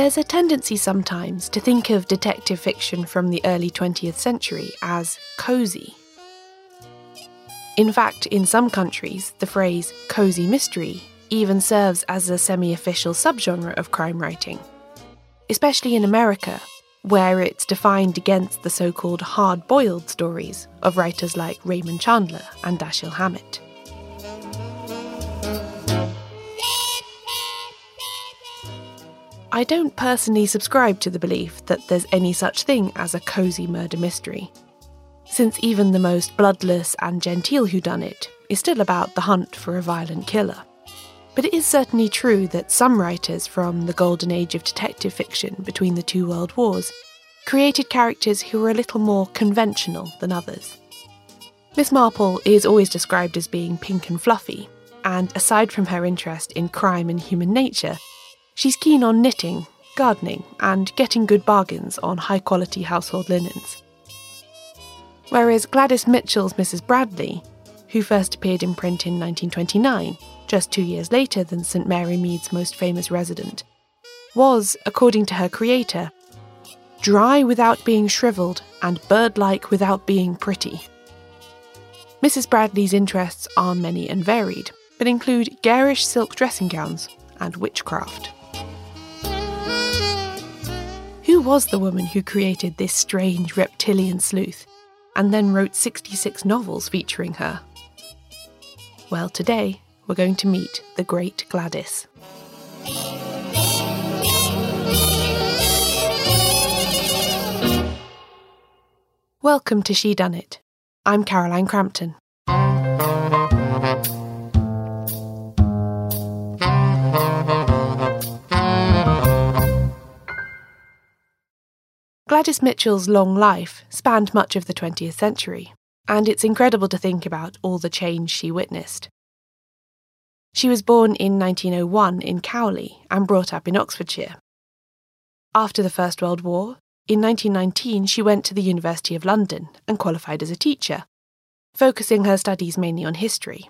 There's a tendency sometimes to think of detective fiction from the early 20th century as cosy. In fact, in some countries, the phrase cozy mystery even serves as a semi official subgenre of crime writing, especially in America, where it's defined against the so called hard boiled stories of writers like Raymond Chandler and Dashiell Hammett. I don't personally subscribe to the belief that there's any such thing as a cosy murder mystery, since even the most bloodless and genteel whodunit is still about the hunt for a violent killer. But it is certainly true that some writers from the golden age of detective fiction between the two world wars created characters who were a little more conventional than others. Miss Marple is always described as being pink and fluffy, and aside from her interest in crime and human nature, She's keen on knitting, gardening, and getting good bargains on high quality household linens. Whereas Gladys Mitchell's Mrs. Bradley, who first appeared in print in 1929, just two years later than St. Mary Mead's most famous resident, was, according to her creator, dry without being shrivelled and bird like without being pretty. Mrs. Bradley's interests are many and varied, but include garish silk dressing gowns and witchcraft. Was the woman who created this strange reptilian sleuth and then wrote 66 novels featuring her? Well, today we're going to meet the great Gladys. Welcome to Shedunnit. I'm Caroline Crampton. Gladys Mitchell's long life spanned much of the 20th century, and it's incredible to think about all the change she witnessed. She was born in 1901 in Cowley and brought up in Oxfordshire. After the First World War, in 1919 she went to the University of London and qualified as a teacher, focusing her studies mainly on history.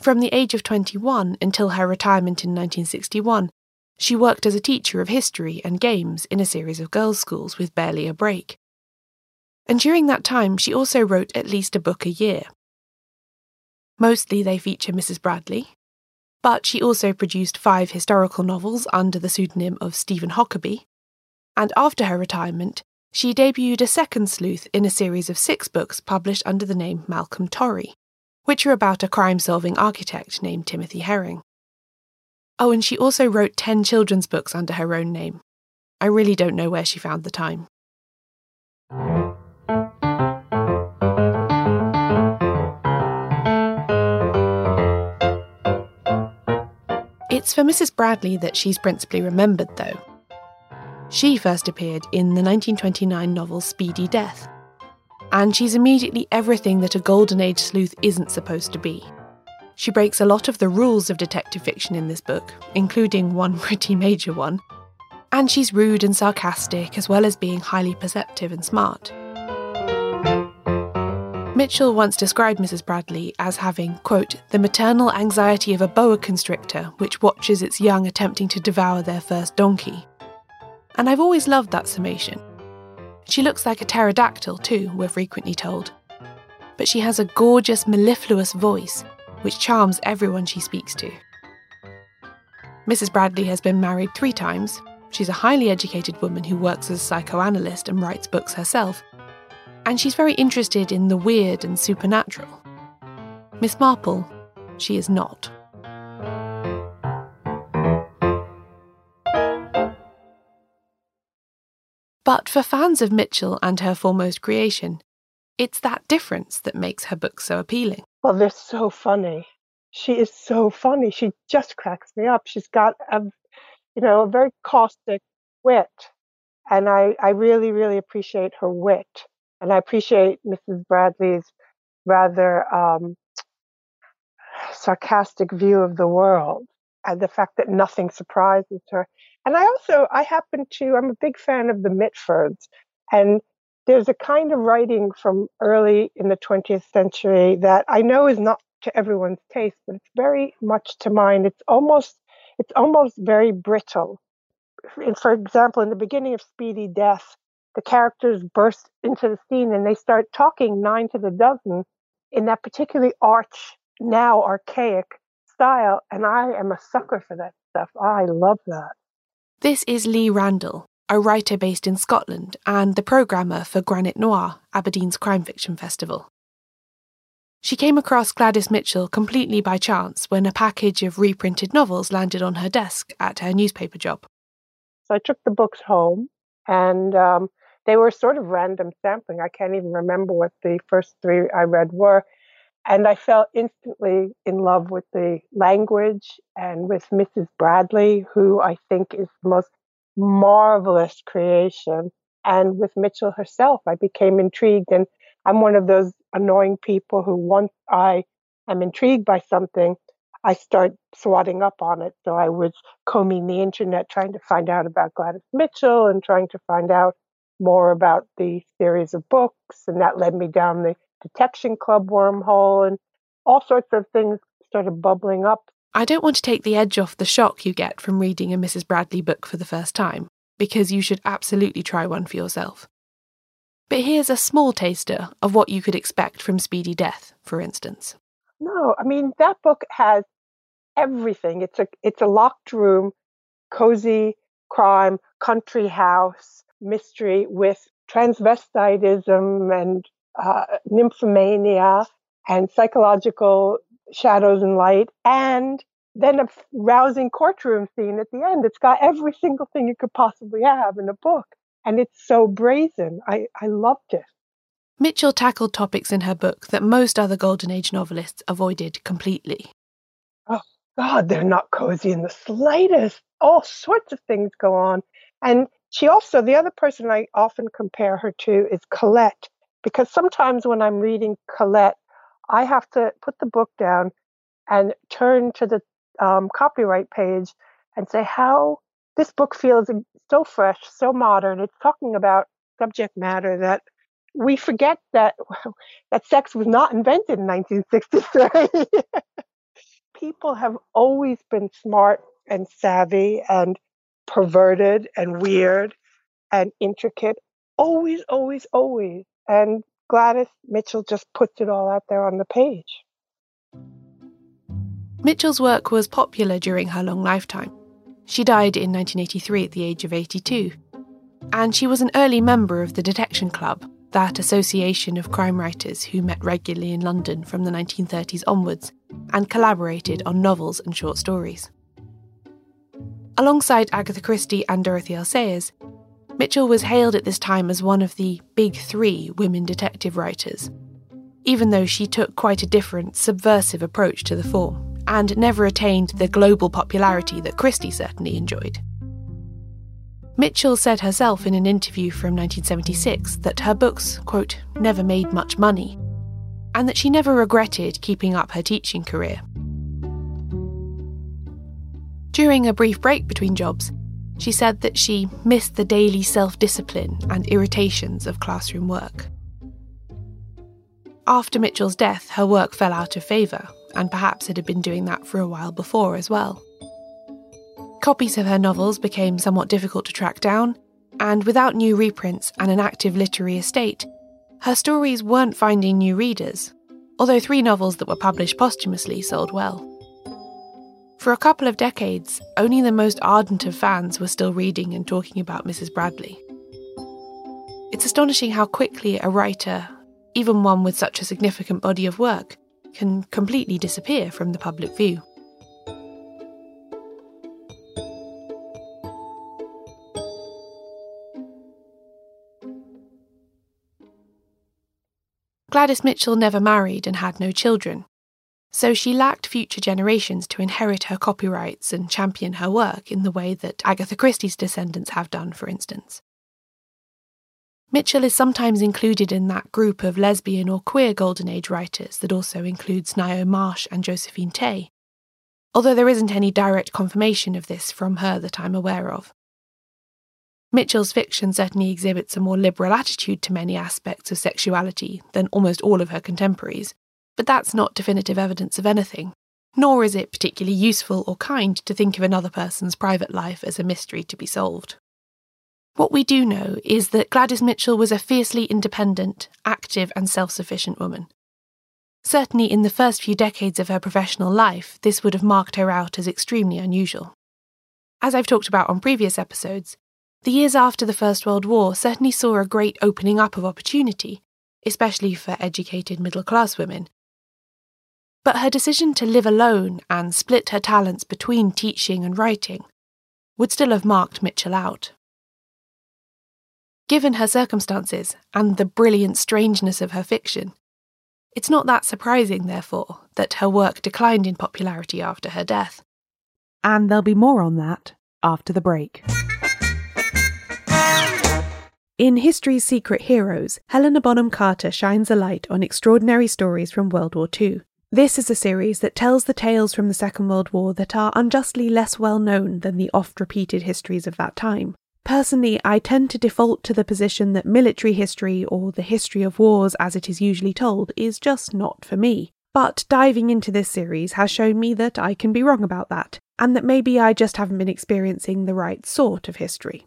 From the age of 21 until her retirement in 1961, she worked as a teacher of history and games in a series of girls' schools with barely a break. And during that time, she also wrote at least a book a year. Mostly they feature Mrs. Bradley, but she also produced five historical novels under the pseudonym of Stephen Hockaby. And after her retirement, she debuted a second sleuth in a series of six books published under the name Malcolm Torrie, which are about a crime solving architect named Timothy Herring. Oh, and she also wrote 10 children's books under her own name. I really don't know where she found the time. It's for Mrs. Bradley that she's principally remembered, though. She first appeared in the 1929 novel Speedy Death, and she's immediately everything that a Golden Age sleuth isn't supposed to be. She breaks a lot of the rules of detective fiction in this book, including one pretty major one. And she's rude and sarcastic, as well as being highly perceptive and smart. Mitchell once described Mrs. Bradley as having, quote, the maternal anxiety of a boa constrictor which watches its young attempting to devour their first donkey. And I've always loved that summation. She looks like a pterodactyl, too, we're frequently told. But she has a gorgeous, mellifluous voice which charms everyone she speaks to. Mrs. Bradley has been married three times. She's a highly educated woman who works as a psychoanalyst and writes books herself. And she's very interested in the weird and supernatural. Miss Marple, she is not. But for fans of Mitchell and her foremost creation, it's that difference that makes her books so appealing. Well, they're so funny. She is so funny. She just cracks me up. She's got a, you know, a very caustic wit, and I, I really, really appreciate her wit, and I appreciate Mrs. Bradley's rather um, sarcastic view of the world, and the fact that nothing surprises her. And I also, I happen to, I'm a big fan of the Mitfords, and there's a kind of writing from early in the 20th century that I know is not to everyone's taste, but it's very much to mine. It's almost it's almost very brittle. And for example, in the beginning of Speedy Death, the characters burst into the scene and they start talking nine to the dozen in that particularly arch, now archaic style. And I am a sucker for that stuff. I love that. This is Lee Randall, a writer based in Scotland and the programmer for Granite Noir, Aberdeen's crime fiction festival. She came across Gladys Mitchell completely by chance when a package of reprinted novels landed on her desk at her newspaper job. So I took the books home, and um, they were sort of random sampling. I can't even remember what the first three I read were. And I fell instantly in love with the language and with Mrs. Bradley, who I think is the most marvelous creation. And with Mitchell herself, I became intrigued. And I'm one of those annoying people who once I am intrigued by something, I start swatting up on it. So I was combing the internet trying to find out about Gladys Mitchell and trying to find out more about the series of books. And that led me down the detection club wormhole and all sorts of things started bubbling up. I don't want to take the edge off the shock you get from reading a Mrs. Bradley book for the first time, because you should absolutely try one for yourself. But here's a small taster of what you could expect from Speedy Death, for instance. No, I mean that book has everything. It's a it's a locked room, cozy crime, country house mystery with transvestitism and uh, nymphomania and psychological shadows and light, and then a rousing courtroom scene at the end. It's got every single thing you could possibly have in a book. And it's so brazen. I, I loved it. Mitchell tackled topics in her book that most other Golden Age novelists avoided completely. Oh, God, they're not cozy in the slightest. All sorts of things go on. And she also, the other person I often compare her to is Colette, because sometimes when I'm reading Colette, I have to put the book down and turn to the um, copyright page and say, how this book feels so fresh, so modern. It's talking about subject matter that we forget that that sex was not invented in 1963. People have always been smart and savvy and perverted and weird and intricate. Always, always, always. And Gladys Mitchell just puts it all out there on the page. Mitchell's work was popular during her long lifetime. She died in 1983 at the age of 82. And she was an early member of the Detection Club, that association of crime writers who met regularly in London from the 1930s onwards and collaborated on novels and short stories. Alongside Agatha Christie and Dorothy L. Sayers, Mitchell was hailed at this time as one of the big three women detective writers, even though she took quite a different, subversive approach to the form and never attained the global popularity that Christie certainly enjoyed. Mitchell said herself in an interview from 1976 that her books, quote, never made much money, and that she never regretted keeping up her teaching career. During a brief break between jobs, she said that she missed the daily self discipline and irritations of classroom work. After Mitchell's death, her work fell out of favour, and perhaps it had been doing that for a while before as well. Copies of her novels became somewhat difficult to track down, and without new reprints and an active literary estate, her stories weren't finding new readers, although three novels that were published posthumously sold well. For a couple of decades, only the most ardent of fans were still reading and talking about Mrs. Bradley. It's astonishing how quickly a writer, even one with such a significant body of work, can completely disappear from the public view. Gladys Mitchell never married and had no children, so she lacked future generations to inherit her copyrights and champion her work in the way that Agatha Christie's descendants have done, for instance. Mitchell is sometimes included in that group of lesbian or queer Golden Age writers that also includes Ngaio Marsh and Josephine Tey, although there isn't any direct confirmation of this from her that I'm aware of. Mitchell's fiction certainly exhibits a more liberal attitude to many aspects of sexuality than almost all of her contemporaries, but that's not definitive evidence of anything, nor is it particularly useful or kind to think of another person's private life as a mystery to be solved. What we do know is that Gladys Mitchell was a fiercely independent, active, and self sufficient woman. Certainly, in the first few decades of her professional life, this would have marked her out as extremely unusual. As I've talked about on previous episodes, the years after the First World War certainly saw a great opening up of opportunity, especially for educated middle class women. But her decision to live alone and split her talents between teaching and writing would still have marked Mitchell out. Given her circumstances and the brilliant strangeness of her fiction, it's not that surprising, therefore, that her work declined in popularity after her death. And there'll be more on that after the break. In History's Secret Heroes, Helena Bonham Carter shines a light on extraordinary stories from World War II. This is a series that tells the tales from the Second World War that are unjustly less well known than the oft repeated histories of that time. Personally, I tend to default to the position that military history, or the history of wars as it is usually told, is just not for me. But diving into this series has shown me that I can be wrong about that, and that maybe I just haven't been experiencing the right sort of history.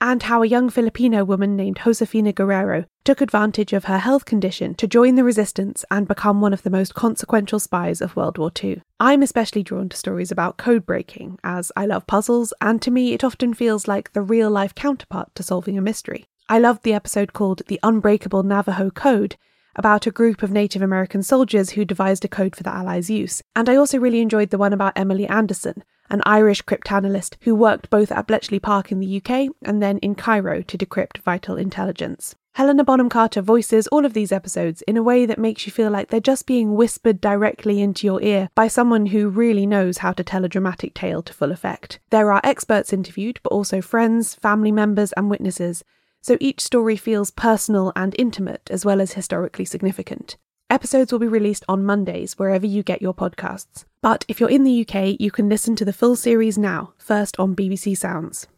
and how a young Filipino woman named Josefina Guerrero took advantage of her health condition to join the resistance and become one of the most consequential spies of World War II. I'm especially drawn to stories about code breaking, as I love puzzles, and to me it often feels like the real life counterpart to solving a mystery. I loved the episode called The Unbreakable Navajo Code, about a group of Native American soldiers who devised a code for the Allies' use. And I also really enjoyed the one about Emily Anderson, an Irish cryptanalyst who worked both at Bletchley Park in the UK and then in Cairo to decrypt vital intelligence. Helena Bonham Carter voices all of these episodes in a way that makes you feel like they're just being whispered directly into your ear by someone who really knows how to tell a dramatic tale to full effect. There are experts interviewed, but also friends, family members, and witnesses, so each story feels personal and intimate as well as historically significant. Episodes will be released on Mondays wherever you get your podcasts. But if you're in the UK, you can listen to the full series now, first on BBC Sounds.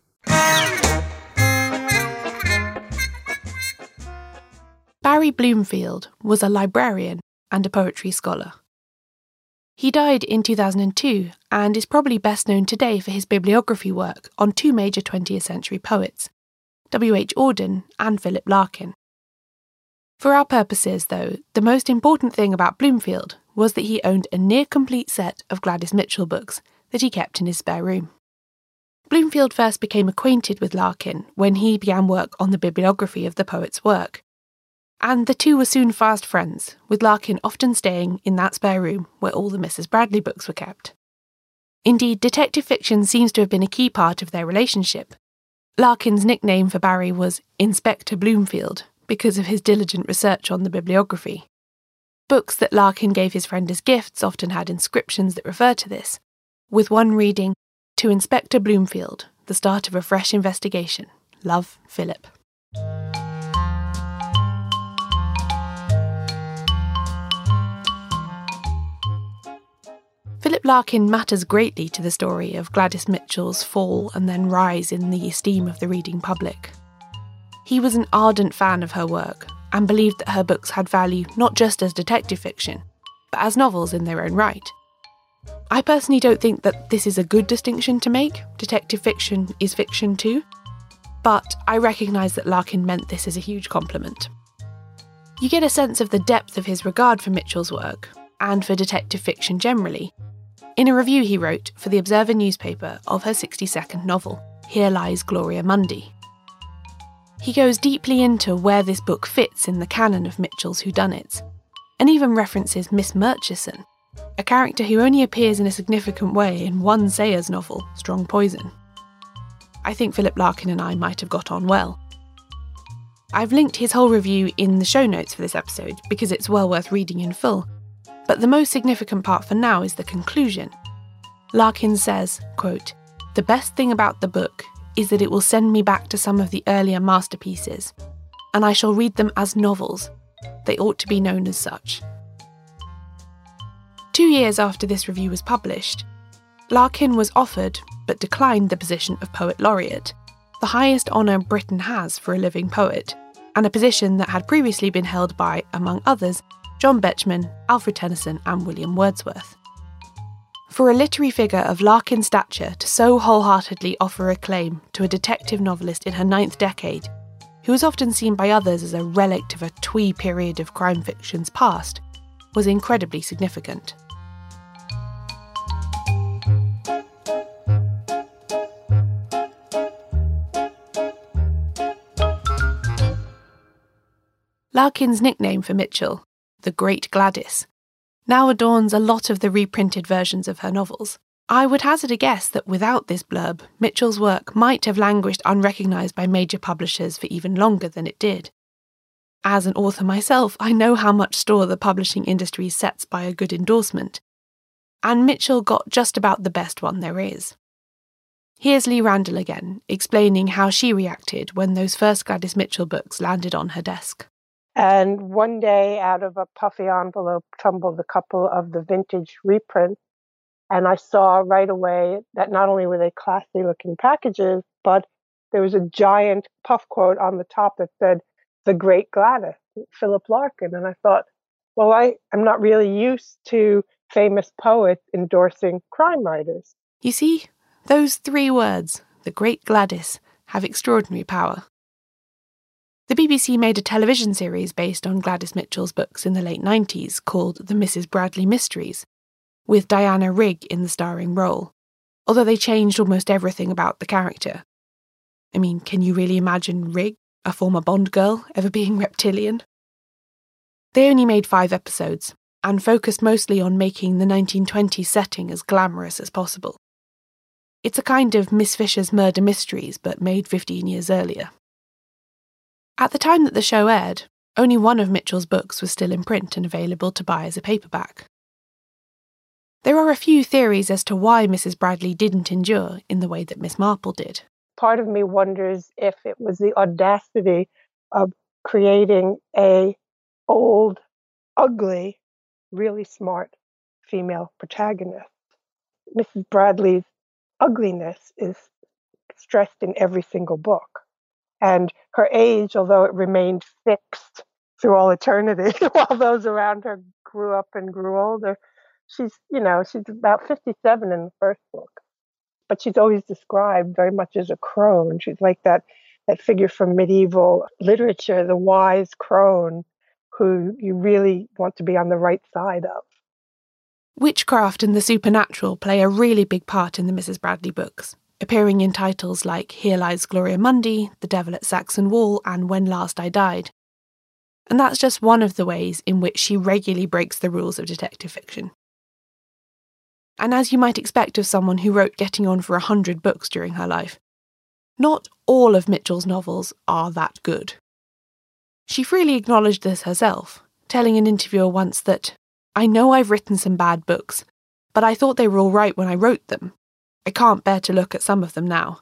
Barry Bloomfield was a librarian and a poetry scholar. He died in 2002 and is probably best known today for his bibliography work on two major 20th century poets, W.H. Auden, and Philip Larkin. For our purposes, though, the most important thing about Bloomfield was that he owned a near complete set of Gladys Mitchell books that he kept in his spare room. Bloomfield first became acquainted with Larkin when he began work on the bibliography of the poet's work, and the two were soon fast friends, with Larkin often staying in that spare room where all the Mrs. Bradley books were kept. Indeed, detective fiction seems to have been a key part of their relationship, Larkin's nickname for Barry was Inspector Bloomfield because of his diligent research on the bibliography. Books that Larkin gave his friend as gifts often had inscriptions that refer to this, with one reading, To Inspector Bloomfield, the start of a fresh investigation. Love, Philip. Philip Larkin matters greatly to the story of Gladys Mitchell's fall and then rise in the esteem of the reading public. He was an ardent fan of her work and believed that her books had value not just as detective fiction, but as novels in their own right. I personally don't think that this is a good distinction to make. Detective fiction is fiction too. But I recognise that Larkin meant this as a huge compliment. You get a sense of the depth of his regard for Mitchell's work, and for detective fiction generally, in a review he wrote for the Observer newspaper of her 62nd novel, Here Lies Gloria Mundy. He goes deeply into where this book fits in the canon of Mitchell's whodunits, and even references Miss Murchison, a character who only appears in a significant way in one Sayers novel, Strong Poison. I think Philip Larkin and I might have got on well. I've linked his whole review in the show notes for this episode because it's well worth reading in full, but the most significant part for now is the conclusion. Larkin says, quote, The best thing about the book is that it will send me back to some of the earlier masterpieces, and I shall read them as novels. They ought to be known as such. Two years after this review was published, Larkin was offered, but declined the position of Poet Laureate, the highest honour Britain has for a living poet, and a position that had previously been held by, among others, John Betjeman, Alfred Tennyson, and William Wordsworth. For a literary figure of Larkin's stature to so wholeheartedly offer acclaim to a detective novelist in her ninth decade, who was often seen by others as a relic of a twee period of crime fiction's past, was incredibly significant. Larkin's nickname for Mitchell, the Great Gladys, now adorns a lot of the reprinted versions of her novels. I would hazard a guess that without this blurb, Mitchell's work might have languished unrecognised by major publishers for even longer than it did. As an author myself, I know how much store the publishing industry sets by a good endorsement, and Mitchell got just about the best one there is. Here's Lee Randall again, explaining how she reacted when those first Gladys Mitchell books landed on her desk. And one day, out of a puffy envelope, tumbled a couple of the vintage reprints. And I saw right away that not only were they classy looking packages, but there was a giant puff quote on the top that said, The Great Gladys, Philip Larkin. And I thought, well, I, I'm not really used to famous poets endorsing crime writers. You see, those three words, the Great Gladys, have extraordinary power. The BBC made a television series based on Gladys Mitchell's books in the late 90s called The Mrs. Bradley Mysteries, with Diana Rigg in the starring role, although they changed almost everything about the character. I mean, can you really imagine Rigg, a former Bond girl, ever being reptilian? They only made five episodes and focused mostly on making the 1920s setting as glamorous as possible. It's a kind of Miss Fisher's murder mysteries, but made 15 years earlier. At the time that the show aired, only one of Mitchell's books was still in print and available to buy as a paperback. There are a few theories as to why Mrs. Bradley didn't endure in the way that Miss Marple did. Part of me wonders if it was the audacity of creating a old, ugly, really smart female protagonist. Mrs. Bradley's ugliness is stressed in every single book. And her age, although it remained fixed through all eternity while those around her grew up and grew older, she's, you know, she's about 57 in the first book. But she's always described very much as a crone. She's like that, that figure from medieval literature, the wise crone who you really want to be on the right side of. Witchcraft and the supernatural play a really big part in the Mrs. Bradley books appearing in titles like Here Lies Gloria Mundy, The Devil at Saxon Wall, and When Last I Died. And that's just one of the ways in which she regularly breaks the rules of detective fiction. And as you might expect of someone who wrote getting on for a hundred books during her life, not all of Mitchell's novels are that good. She freely acknowledged this herself, telling an interviewer once that, I know I've written some bad books, but I thought they were all right when I wrote them, I can't bear to look at some of them now.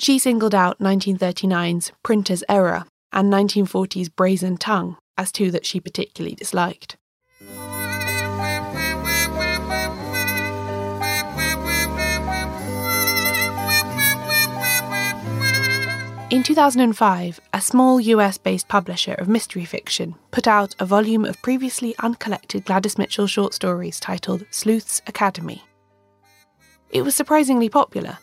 She singled out 1939's Printer's Error and 1940's Brazen Tongue as two that she particularly disliked. In 2005, a small US based publisher of mystery fiction put out a volume of previously uncollected Gladys Mitchell short stories titled Sleuth's Alchemy. It was surprisingly popular,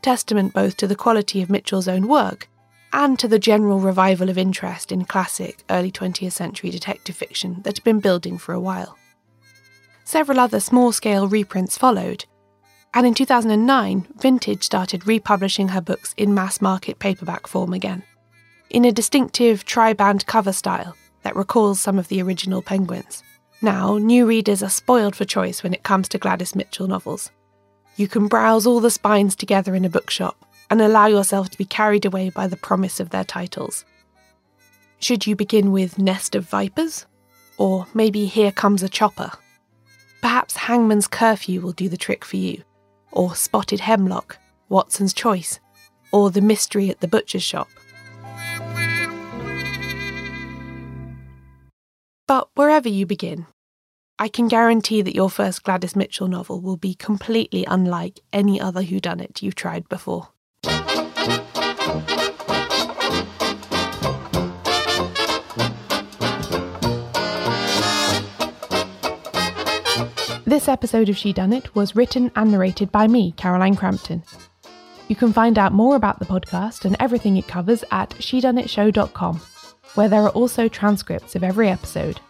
testament both to the quality of Mitchell's own work and to the general revival of interest in classic early 20th century detective fiction that had been building for a while. Several other small scale reprints followed, and in 2009, Vintage started republishing her books in mass market paperback form again, in a distinctive tri-band cover style that recalls some of the original Penguins. Now, new readers are spoiled for choice when it comes to Gladys Mitchell novels. You can browse all the spines together in a bookshop and allow yourself to be carried away by the promise of their titles. Should you begin with Nest of Vipers? Or maybe Here Comes a Chopper? Perhaps Hangman's Curfew will do the trick for you, or Spotted Hemlock, Watson's Choice, or The Mystery at the Butcher's Shop. But wherever you begin, I can guarantee that your first Gladys Mitchell novel will be completely unlike any other whodunit you've tried before. This episode of Shedunnit was written and narrated by me, Caroline Crampton. You can find out more about the podcast and everything it covers at shedunnitshow.com, where there are also transcripts of every episode.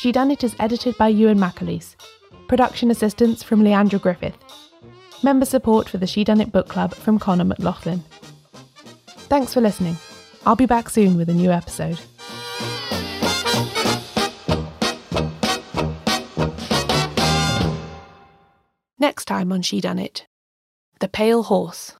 Shedunnit It is edited by Ewan McAleese, production assistance from Leandra Griffith, member support for the Shedunnit Book Club from Connor McLaughlin. Thanks for listening. I'll be back soon with a new episode. Next time on Shedunnit The Pale Horse.